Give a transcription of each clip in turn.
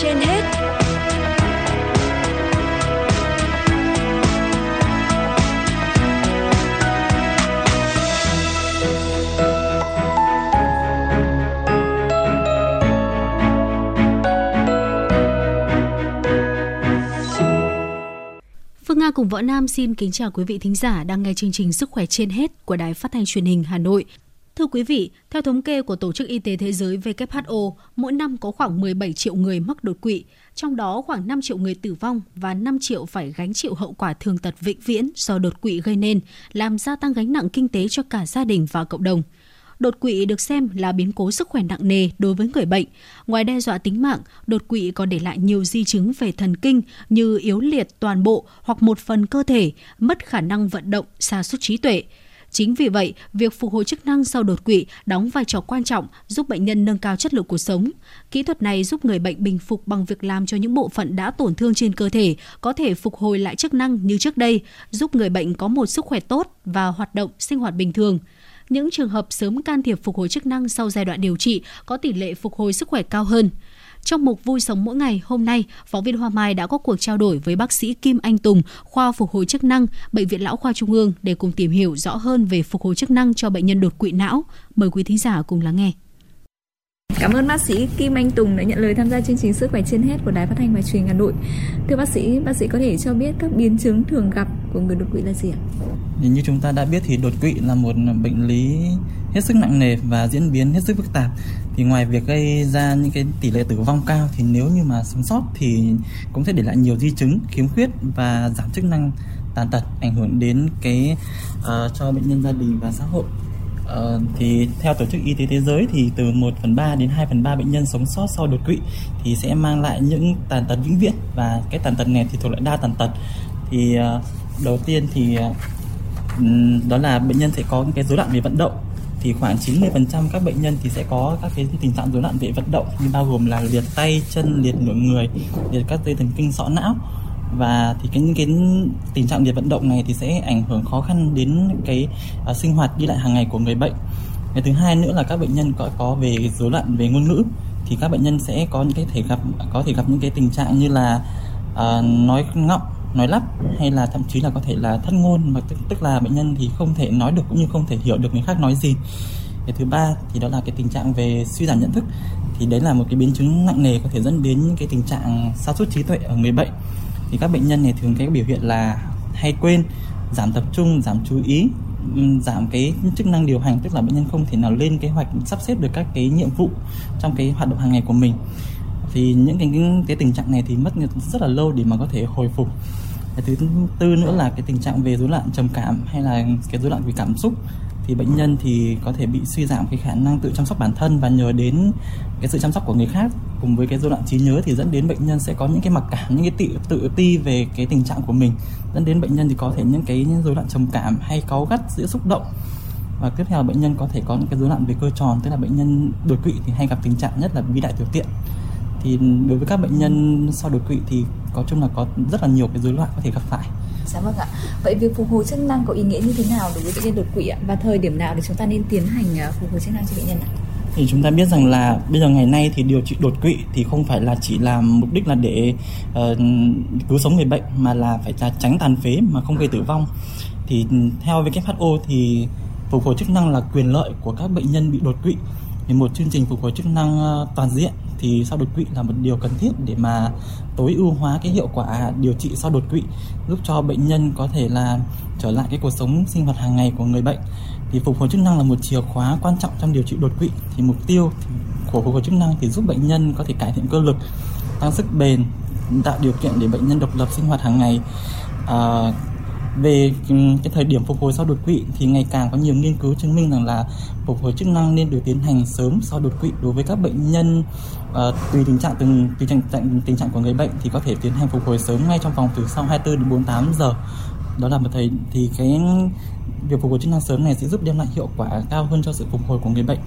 trên hết Phương Nga cùng Võ Nam xin kính chào quý vị thính giả đang nghe chương trình Sức khỏe trên hết của Đài Phát thanh Truyền hình Hà Nội. Thưa quý vị, theo thống kê của Tổ chức Y tế Thế giới WHO, mỗi năm có khoảng 17 triệu người mắc đột quỵ, trong đó khoảng 5 triệu người tử vong và 5 triệu phải gánh chịu hậu quả thường tật vĩnh viễn do đột quỵ gây nên, làm gia tăng gánh nặng kinh tế cho cả gia đình và cộng đồng. Đột quỵ được xem là biến cố sức khỏe nặng nề đối với người bệnh. Ngoài đe dọa tính mạng, đột quỵ còn để lại nhiều di chứng về thần kinh như yếu liệt toàn bộ hoặc một phần cơ thể, mất khả năng vận động, sa sút trí tuệ. Chính vì vậy, việc phục hồi chức năng sau đột quỵ đóng vai trò quan trọng giúp bệnh nhân nâng cao chất lượng cuộc sống. Kỹ thuật này giúp người bệnh bình phục bằng việc làm cho những bộ phận đã tổn thương trên cơ thể có thể phục hồi lại chức năng như trước đây, giúp người bệnh có một sức khỏe tốt và hoạt động sinh hoạt bình thường những trường hợp sớm can thiệp phục hồi chức năng sau giai đoạn điều trị có tỷ lệ phục hồi sức khỏe cao hơn. Trong mục Vui sống mỗi ngày hôm nay, phóng viên Hoa Mai đã có cuộc trao đổi với bác sĩ Kim Anh Tùng, khoa phục hồi chức năng, Bệnh viện Lão khoa Trung ương để cùng tìm hiểu rõ hơn về phục hồi chức năng cho bệnh nhân đột quỵ não. Mời quý thính giả cùng lắng nghe. Cảm ơn bác sĩ Kim Anh Tùng đã nhận lời tham gia chương trình Sức khỏe trên hết của Đài Phát thanh và Truyền hình Hà Nội. Thưa bác sĩ, bác sĩ có thể cho biết các biến chứng thường gặp của người đột quỵ là gì ạ? Như chúng ta đã biết thì đột quỵ là một bệnh lý hết sức nặng nề và diễn biến hết sức phức tạp. Thì ngoài việc gây ra những cái tỷ lệ tử vong cao thì nếu như mà sống sót thì cũng sẽ để lại nhiều di chứng, khiếm khuyết và giảm chức năng tàn tật ảnh hưởng đến cái uh, cho bệnh nhân gia đình và xã hội. Uh, thì theo tổ chức y tế thế giới thì từ 1 phần 3 đến 2 phần 3 bệnh nhân sống sót sau đột quỵ thì sẽ mang lại những tàn tật vĩnh viễn. Và cái tàn tật này thì thuộc loại đa tàn tật. Thì uh, đầu tiên thì uh, đó là bệnh nhân sẽ có những cái rối loạn về vận động thì khoảng 90% các bệnh nhân thì sẽ có các cái tình trạng rối loạn về vận động như bao gồm là liệt tay, chân, liệt nửa người, liệt các dây thần kinh sọ não. Và thì cái những cái tình trạng liệt vận động này thì sẽ ảnh hưởng khó khăn đến cái uh, sinh hoạt đi lại hàng ngày của người bệnh. Cái thứ hai nữa là các bệnh nhân có có về rối loạn về ngôn ngữ thì các bệnh nhân sẽ có những cái thể gặp có thể gặp những cái tình trạng như là uh, nói ngọng nói lắp hay là thậm chí là có thể là thất ngôn mà tức, tức là bệnh nhân thì không thể nói được cũng như không thể hiểu được người khác nói gì. Cái thứ ba thì đó là cái tình trạng về suy giảm nhận thức. Thì đấy là một cái biến chứng nặng nề có thể dẫn đến những cái tình trạng sa sút trí tuệ ở người bệnh. Thì các bệnh nhân này thường cái biểu hiện là hay quên giảm tập trung giảm chú ý giảm cái chức năng điều hành tức là bệnh nhân không thể nào lên kế hoạch sắp xếp được các cái nhiệm vụ trong cái hoạt động hàng ngày của mình thì những cái, cái, cái tình trạng này thì mất rất là lâu để mà có thể hồi phục. Cái thứ tư nữa là cái tình trạng về rối loạn trầm cảm hay là cái rối loạn về cảm xúc. Thì bệnh nhân thì có thể bị suy giảm cái khả năng tự chăm sóc bản thân và nhờ đến cái sự chăm sóc của người khác. Cùng với cái rối loạn trí nhớ thì dẫn đến bệnh nhân sẽ có những cái mặc cảm những cái tự tự ti về cái tình trạng của mình. Dẫn đến bệnh nhân thì có thể những cái rối loạn trầm cảm hay cáu gắt dễ xúc động. Và tiếp theo là bệnh nhân có thể có những cái rối loạn về cơ tròn tức là bệnh nhân đột quỵ thì hay gặp tình trạng nhất là bi đại tiểu tiện thì đối với các bệnh nhân sau đột quỵ thì có chung là có rất là nhiều cái rối loạn có thể gặp phải Dạ vâng ạ. Vậy việc phục hồi chức năng có ý nghĩa như thế nào đối với bệnh nhân đột quỵ ạ? Và thời điểm nào để chúng ta nên tiến hành à, phục hồi chức năng cho bệnh nhân ạ? thì chúng ta biết rằng là bây giờ ngày nay thì điều trị đột quỵ thì không phải là chỉ làm mục đích là để uh, cứu sống người bệnh mà là phải là tránh tàn phế mà không gây tử vong thì theo WHO thì phục hồi chức năng là quyền lợi của các bệnh nhân bị đột quỵ thì một chương trình phục hồi chức năng ờ, toàn diện thì sau đột quỵ là một điều cần thiết để mà tối ưu hóa cái hiệu quả điều trị sau đột quỵ giúp cho bệnh nhân có thể là trở lại cái cuộc sống sinh hoạt hàng ngày của người bệnh. Thì phục hồi chức năng là một chìa khóa quan trọng trong điều trị đột quỵ. Thì mục tiêu của phục hồi chức năng thì giúp bệnh nhân có thể cải thiện cơ lực tăng sức bền tạo điều kiện để bệnh nhân độc lập sinh hoạt hàng ngày. À, về ừ, cái thời điểm phục hồi sau đột quỵ thì ngày càng có nhiều nghiên cứu chứng minh rằng là phục hồi chức năng nên được tiến hành sớm sau đột quỵ đối với các bệnh nhân. Uh, tùy tình trạng từng tùy tình trạng tình trạng của người bệnh thì có thể tiến hành phục hồi sớm ngay trong vòng từ sau 24 đến 48 giờ đó là một thầy thì cái việc phục hồi chức năng sớm này sẽ giúp đem lại hiệu quả cao hơn cho sự phục hồi của người bệnh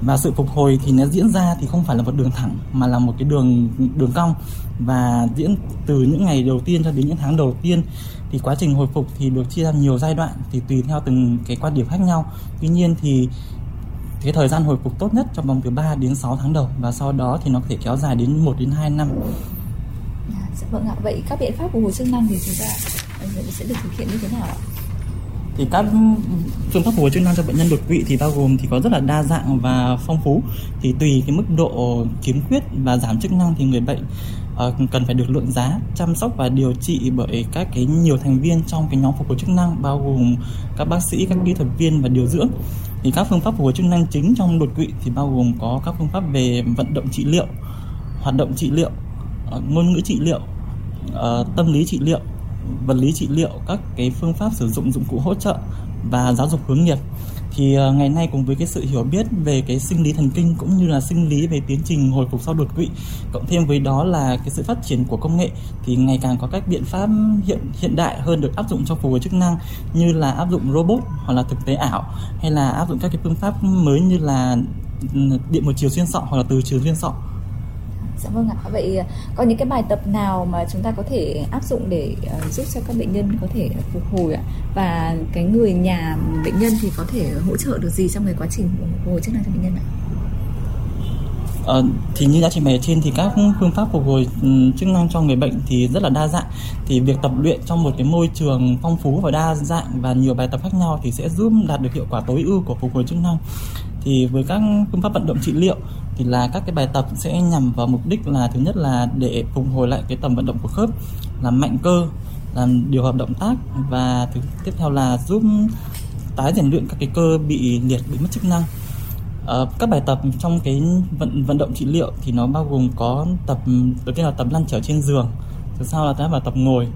và sự phục hồi thì nó diễn ra thì không phải là một đường thẳng mà là một cái đường đường cong và diễn từ những ngày đầu tiên cho đến những tháng đầu tiên thì quá trình hồi phục thì được chia ra nhiều giai đoạn thì tùy theo từng cái quan điểm khác nhau tuy nhiên thì cái thời gian hồi phục tốt nhất trong vòng từ 3 đến 6 tháng đầu và sau đó thì nó có thể kéo dài đến 1 đến 2 năm. À, dạ vâng ạ. Vậy các biện pháp phục hồi chức năng thì chúng ta sẽ được thực hiện như thế nào ạ? thì các phương pháp phục hồi chức năng cho bệnh nhân đột quỵ thì bao gồm thì có rất là đa dạng và phong phú thì tùy cái mức độ kiếm khuyết và giảm chức năng thì người bệnh uh, cần phải được lượng giá chăm sóc và điều trị bởi các cái nhiều thành viên trong cái nhóm phục hồi chức năng bao gồm các bác sĩ các kỹ thuật viên và điều dưỡng thì các phương pháp phục hồi chức năng chính trong đột quỵ thì bao gồm có các phương pháp về vận động trị liệu hoạt động trị liệu uh, ngôn ngữ trị liệu uh, tâm lý trị liệu vật lý trị liệu, các cái phương pháp sử dụng dụng cụ hỗ trợ và giáo dục hướng nghiệp. Thì ờ, ngày nay cùng với cái sự hiểu biết về cái sinh lý thần kinh cũng như là sinh lý về tiến trình hồi phục sau đột quỵ, cộng thêm với đó là cái sự phát triển của công nghệ, thì ngày càng có các biện pháp hiện hiện đại hơn được áp dụng trong phục hồi chức năng như là áp dụng robot hoặc là thực tế ảo, hay là áp dụng các cái phương pháp mới như là ừ, điện một chiều xuyên sọ hoặc là từ chiều xuyên sọ. Dạ vâng ạ. Vậy à, có những cái bài tập nào mà chúng ta có thể áp dụng để uh, giúp cho các bệnh nhân có thể phục hồi ạ? Và cái người nhà bệnh nhân thì có thể hỗ trợ được gì trong cái quá trình phục hồi chức năng cho bệnh nhân ạ? À, thì như đã trình bày trên thì các phương pháp phục hồi ừ, chức năng cho người bệnh thì rất là đa dạng thì việc tập luyện trong một cái môi trường phong phú và đa dạng và nhiều bài tập khác nhau thì sẽ giúp đạt được hiệu quả tối ưu của phục hồi chức năng thì với các phương pháp vận động trị liệu thì là các cái bài tập sẽ nhằm vào mục đích là thứ nhất là để phục hồi lại cái tầm vận động của khớp làm mạnh cơ làm điều hợp động tác và thứ tiếp theo là giúp tái rèn luyện các cái cơ bị liệt bị mất chức năng. À, các bài tập trong cái vận vận động trị liệu thì nó bao gồm có tập đầu tiên là tập lăn trở trên giường thứ sau là tập tập ngồi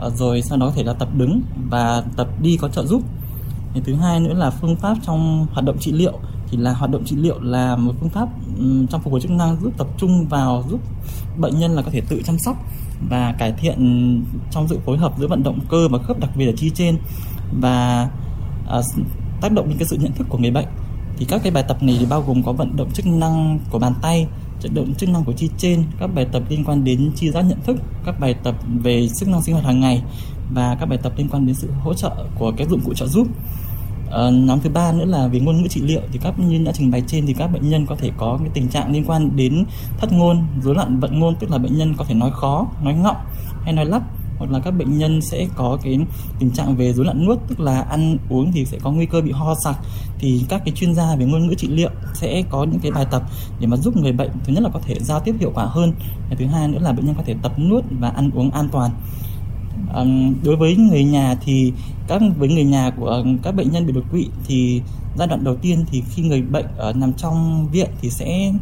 à, rồi sau đó có thể là tập đứng và tập đi có trợ giúp. Thì thứ hai nữa là phương pháp trong hoạt động trị liệu thì là hoạt động trị liệu là một phương pháp trong phục hồi chức năng giúp tập trung vào giúp bệnh nhân là có thể tự chăm sóc và cải thiện trong sự phối hợp giữa vận động cơ và khớp đặc biệt là chi trên và à, tác động đến cái sự nhận thức của người bệnh. Thì các cái bài tập này thì bao gồm có vận động chức năng của bàn tay vận động chức năng của chi trên các bài tập liên quan đến chi giác nhận thức các bài tập về chức năng sinh hoạt hàng ngày và các bài tập liên quan đến sự hỗ trợ của các dụng cụ trợ giúp. À, nhóm thứ ba nữa là về ngôn ngữ trị liệu thì các như đã trình bày trên thì các bệnh nhân có thể có cái tình trạng liên quan đến thất ngôn, rối loạn vận ngôn tức là bệnh nhân có thể nói khó, nói ngọng hay nói lắp hoặc là các bệnh nhân sẽ có cái tình trạng về rối loạn nuốt tức là ăn uống thì sẽ có nguy cơ bị ho sặc. Thì các cái chuyên gia về ngôn ngữ trị liệu sẽ có những cái bài tập để mà giúp người bệnh thứ nhất là có thể giao tiếp hiệu quả hơn và thứ hai nữa là bệnh nhân có thể tập nuốt và ăn uống an toàn đối với người nhà thì các với người nhà của các bệnh nhân bị đột quỵ thì giai đoạn đầu tiên thì khi người bệnh ở nằm trong viện thì sẽ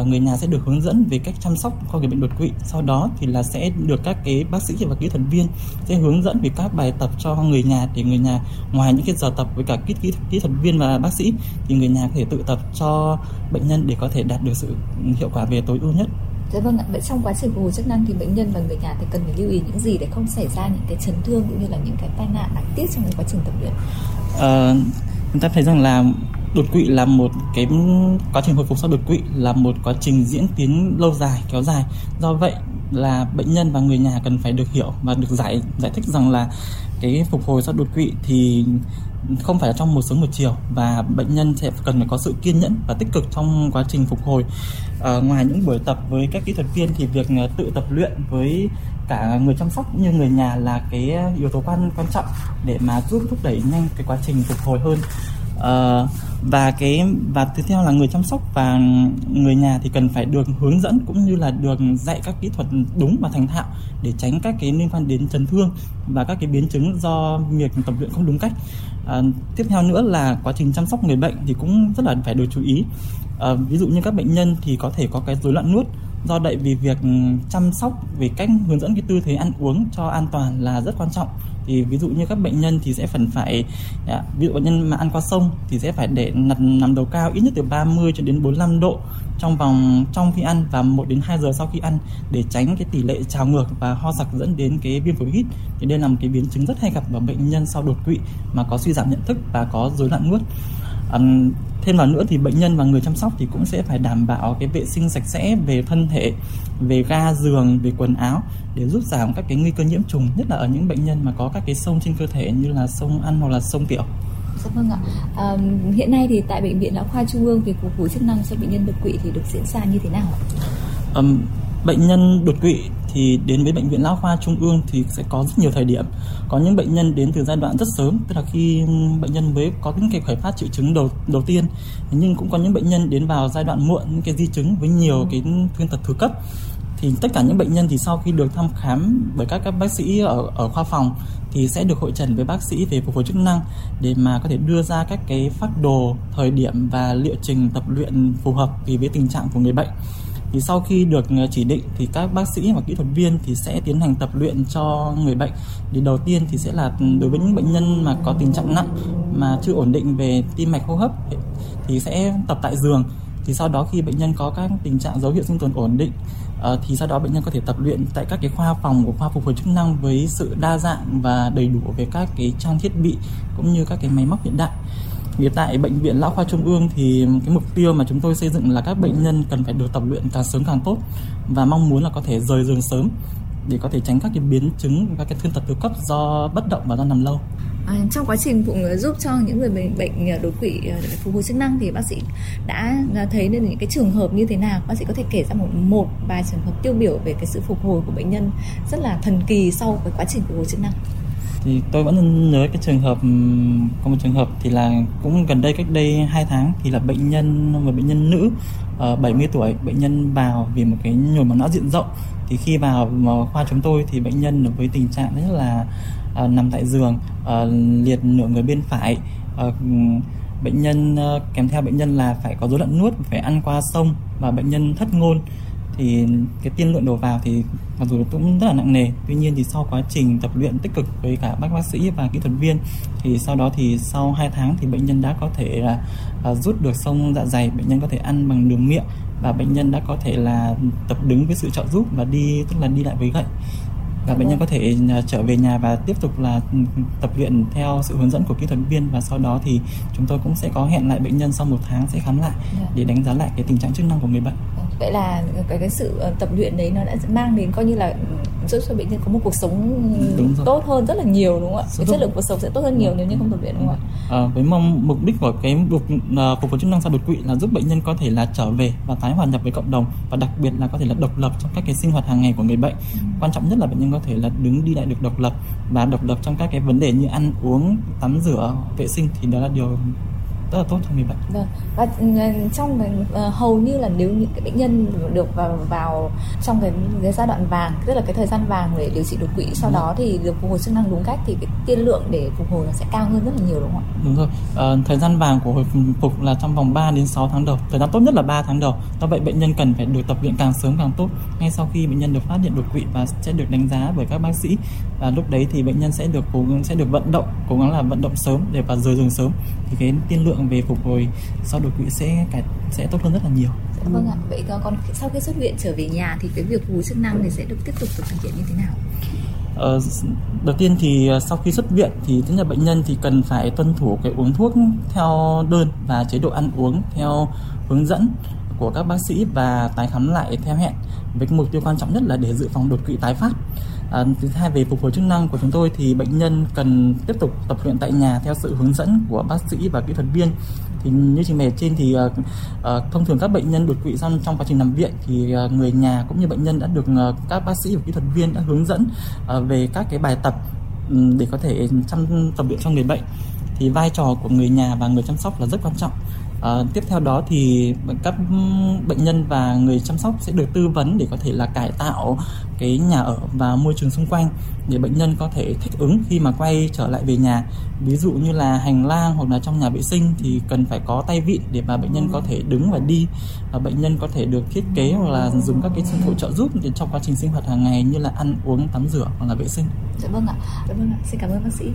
uh, người nhà sẽ được hướng dẫn về cách chăm sóc cho người bệnh đột quỵ. Sau đó thì là sẽ được các cái bác sĩ và kỹ thuật viên sẽ hướng dẫn về các bài tập cho người nhà để người nhà ngoài những cái giờ tập với cả kỹ, kỹ, kỹ thuật viên và bác sĩ thì người nhà có thể tự tập cho bệnh nhân để có thể đạt được sự hiệu quả về tối ưu nhất. Dạ vâng ạ, vậy trong quá trình phục hồi chức năng thì bệnh nhân và người nhà thì cần phải lưu ý những gì để không xảy ra những cái chấn thương cũng như là những cái tai nạn đáng tiếc trong cái quá trình tập luyện? À, chúng ta thấy rằng là đột quỵ là một cái quá trình hồi phục sau đột quỵ là một quá trình diễn tiến lâu dài kéo dài. Do vậy là bệnh nhân và người nhà cần phải được hiểu và được giải giải thích rằng là cái phục hồi sau đột quỵ thì không phải là trong một sớm một chiều và bệnh nhân sẽ cần phải có sự kiên nhẫn và tích cực trong quá trình phục hồi. À, ngoài những buổi tập với các kỹ thuật viên thì việc ờ, tự tập luyện với cả người chăm sóc như người nhà là cái yếu tố quan quan trọng để mà giúp thúc đẩy nhanh cái quá trình phục hồi hơn uh, và cái và tiếp theo là người chăm sóc và người nhà thì cần phải được hướng dẫn cũng như là được dạy các kỹ thuật đúng và thành thạo để tránh các cái liên quan đến chấn thương và các cái biến chứng do việc tập luyện không đúng cách. À, tiếp theo nữa là quá trình chăm sóc người bệnh thì cũng rất là phải được chú ý. À, ví dụ như các bệnh nhân thì có thể có cái rối loạn nuốt do vậy vì việc chăm sóc về cách hướng dẫn cái tư thế ăn uống cho an toàn là rất quan trọng thì ví dụ như các bệnh nhân thì sẽ phần phải à, ví dụ bệnh nhân mà ăn qua sông thì sẽ phải để nằm, nằm đầu cao ít nhất từ 30 cho đến 45 độ trong vòng trong khi ăn và 1 đến 2 giờ sau khi ăn để tránh cái tỷ lệ trào ngược và ho sặc dẫn đến cái viêm phổi hít. Thì đây là một cái biến chứng rất hay gặp ở bệnh nhân sau đột quỵ mà có suy giảm nhận thức và có rối loạn nuốt um, thêm vào nữa thì bệnh nhân và người chăm sóc thì cũng sẽ phải đảm bảo cái vệ sinh sạch sẽ về thân thể về ga giường về quần áo để giúp giảm các cái nguy cơ nhiễm trùng nhất là ở những bệnh nhân mà có các cái sông trên cơ thể như là sông ăn hoặc là sông tiểu Dạ vâng ạ. À, hiện nay thì tại bệnh viện lão khoa trung ương việc phục hồi chức năng cho bệnh nhân đột quỵ thì được diễn ra như thế nào ạ? Um, bệnh nhân đột quỵ thì đến với bệnh viện lão khoa trung ương thì sẽ có rất nhiều thời điểm. Có những bệnh nhân đến từ giai đoạn rất sớm, tức là khi bệnh nhân mới có những cái khởi phát triệu chứng đầu đầu tiên. Nhưng cũng có những bệnh nhân đến vào giai đoạn muộn, những cái di chứng với nhiều cái thương tật thứ cấp. Thì tất cả những bệnh nhân thì sau khi được thăm khám bởi các các bác sĩ ở ở khoa phòng thì sẽ được hội trần với bác sĩ về phục hồi chức năng để mà có thể đưa ra các cái phác đồ, thời điểm và liệu trình tập luyện phù hợp vì với tình trạng của người bệnh thì sau khi được ờ, chỉ định thì các bác sĩ và kỹ thuật viên thì sẽ tiến hành tập luyện cho người bệnh. Thì đầu tiên thì sẽ là ừ, đối với những bệnh nhân mà có tình trạng nặng mà chưa ổn định về tim mạch hô hấp, thì sẽ tập tại giường. Thì sau đó khi bệnh nhân có các tình trạng dấu hiệu sinh tồn ổn định ờ, thì sau đó bệnh nhân có thể tập luyện tại các cái khoa phòng của khoa phục hồi chức năng với sự đa dạng và đầy đủ về các cái trang thiết bị cũng như các cái máy móc hiện đại vì tại bệnh viện lão khoa trung ương thì cái mục tiêu mà chúng tôi xây dựng là các bệnh nhân cần phải được tập luyện càng sớm càng tốt và mong muốn là có thể rời giường sớm để có thể tránh các cái biến chứng các cái thương tật thứ cấp do bất động và do nằm lâu. À, trong quá trình cũng giúp cho những người bệnh bệnh à, đột quỵ à, phục hồi chức năng thì bác sĩ đã à, thấy nên những cái trường hợp như thế nào bác sĩ có thể kể ra một một vài trường hợp tiêu biểu về cái sự phục hồi của bệnh nhân rất là thần kỳ sau cái quá trình phục hồi chức năng thì tôi vẫn nhớ cái trường hợp có một trường hợp thì là cũng gần đây cách đây 2 tháng thì là bệnh nhân một bệnh nhân nữ ờ, uh, 70 tuổi bệnh nhân vào vì một cái nhồi máu não diện rộng. Thì khi vào khoa chúng tôi thì bệnh nhân với tình trạng rất là uh, nằm tại giường uh, liệt nửa người bên phải. Uh, bệnh nhân uh, kèm theo bệnh nhân là phải có rối loạn nuốt phải ăn qua sông và bệnh nhân thất ngôn thì cái tiên lượng đầu vào thì mặc dù cũng rất là nặng nề tuy nhiên thì sau quá trình tập luyện tích cực với cả bác bác sĩ và kỹ thuật viên thì sau đó thì sau 2 tháng thì bệnh nhân đã có thể là uh, rút được sông dạ dày bệnh nhân có thể ăn bằng đường miệng và bệnh nhân đã có thể là tập đứng với sự trợ giúp và đi tức là đi lại với gậy và bệnh nhân có thể à, trở về nhà và tiếp tục là ừ, tập luyện theo sự hướng dẫn của kỹ thuật viên và sau đó thì chúng tôi cũng sẽ có hẹn lại bệnh nhân sau một tháng sẽ khám lại dạ. để đánh giá lại cái tình trạng chức năng của người bệnh vậy là cái cái sự ờ, tập luyện đấy nó đã mang đến coi như là giúp cho bệnh nhân có một cuộc sống tốt hơn rất là nhiều đúng không ạ? Cái chất lượng cuộc sống sẽ tốt hơn nhiều nếu như không tập luyện đúng không ạ? À, với mong mục đích của cái mục uh, phục hồi chức năng sau đột quỵ là giúp bệnh nhân có thể là trở về và tái hòa nhập với cộng đồng và đặc biệt là có thể là độc lập trong các cái sinh hoạt hàng ngày của người bệnh. Ừ. quan trọng nhất là bệnh nhân có thể là đứng đi lại được độc lập và độc lập trong các cái vấn đề như ăn uống tắm rửa vệ sinh thì đó là điều rất là tốt cho người bệnh. Vâng. Và ừ, trong cái, uh, hầu như là nếu những cái bệnh nhân được vào vào trong cái, cái giai đoạn vàng, tức là cái thời gian vàng để điều trị đột quỵ, sau đó thì được phục hồi chức năng đúng cách thì cái tiên lượng để phục hồi nó sẽ cao hơn rất là nhiều đúng không ạ? Đúng rồi. Uh, thời gian vàng của hồi phục là trong vòng 3 đến 6 tháng đầu. Thời gian tốt nhất là 3 tháng đầu. Do vậy bệnh nhân cần phải được tập luyện càng sớm càng tốt. Ngay sau khi bệnh nhân được phát hiện đột quỵ và sẽ được đánh giá bởi các bác sĩ và lúc đấy thì bệnh nhân sẽ được cố gắng sẽ được vận động, cố gắng là vận động sớm để vào rời giường sớm thì cái tiên lượng lượng về phục hồi sau đột quỵ sẽ cải sẽ tốt hơn rất là nhiều. Dạ, vâng ạ. Vậy còn sau khi xuất viện trở về nhà thì cái việc phục hồi chức năng này sẽ được tiếp tục được thực hiện như thế nào? Ờ, đầu tiên thì ờ, sau khi xuất viện thì tất nhiên bệnh nhân thì cần phải tuân thủ cái uống thuốc theo đơn và chế độ ăn uống theo hướng dẫn của các bác sĩ và tái khám lại theo hẹn với mục tiêu quan trọng nhất là để dự phòng đột quỵ tái phát À, thứ hai về phục hồi chức năng của chúng tôi thì bệnh nhân cần tiếp tục tập luyện tại nhà theo sự hướng dẫn của bác sĩ và kỹ thuật viên. Thì như trình bày trên thì uh, uh, thông thường các bệnh nhân đột quỵ xong trong quá trình nằm viện thì uh, người nhà cũng như bệnh nhân đã được uh, các bác sĩ và kỹ thuật viên đã hướng dẫn uh, về các cái bài tập um, để có thể chăm tập luyện cho người bệnh thì vai trò của người nhà và người chăm sóc là rất quan trọng À, tiếp theo đó thì các bệnh nhân và người chăm sóc sẽ được tư vấn để có thể là cải tạo cái nhà ở và môi trường xung quanh để bệnh nhân có thể thích ứng khi mà quay trở lại về nhà ví dụ như là hành lang hoặc là trong nhà vệ sinh thì cần phải có tay vịn để mà bệnh nhân có thể đứng và đi và bệnh nhân có thể được thiết kế hoặc là dùng các cái hỗ trợ giúp để trong quá trình sinh hoạt hàng ngày như là ăn uống tắm rửa hoặc là vệ sinh. Dạ vâng ạ. Dạ vâng ạ. Xin cảm ơn bác sĩ.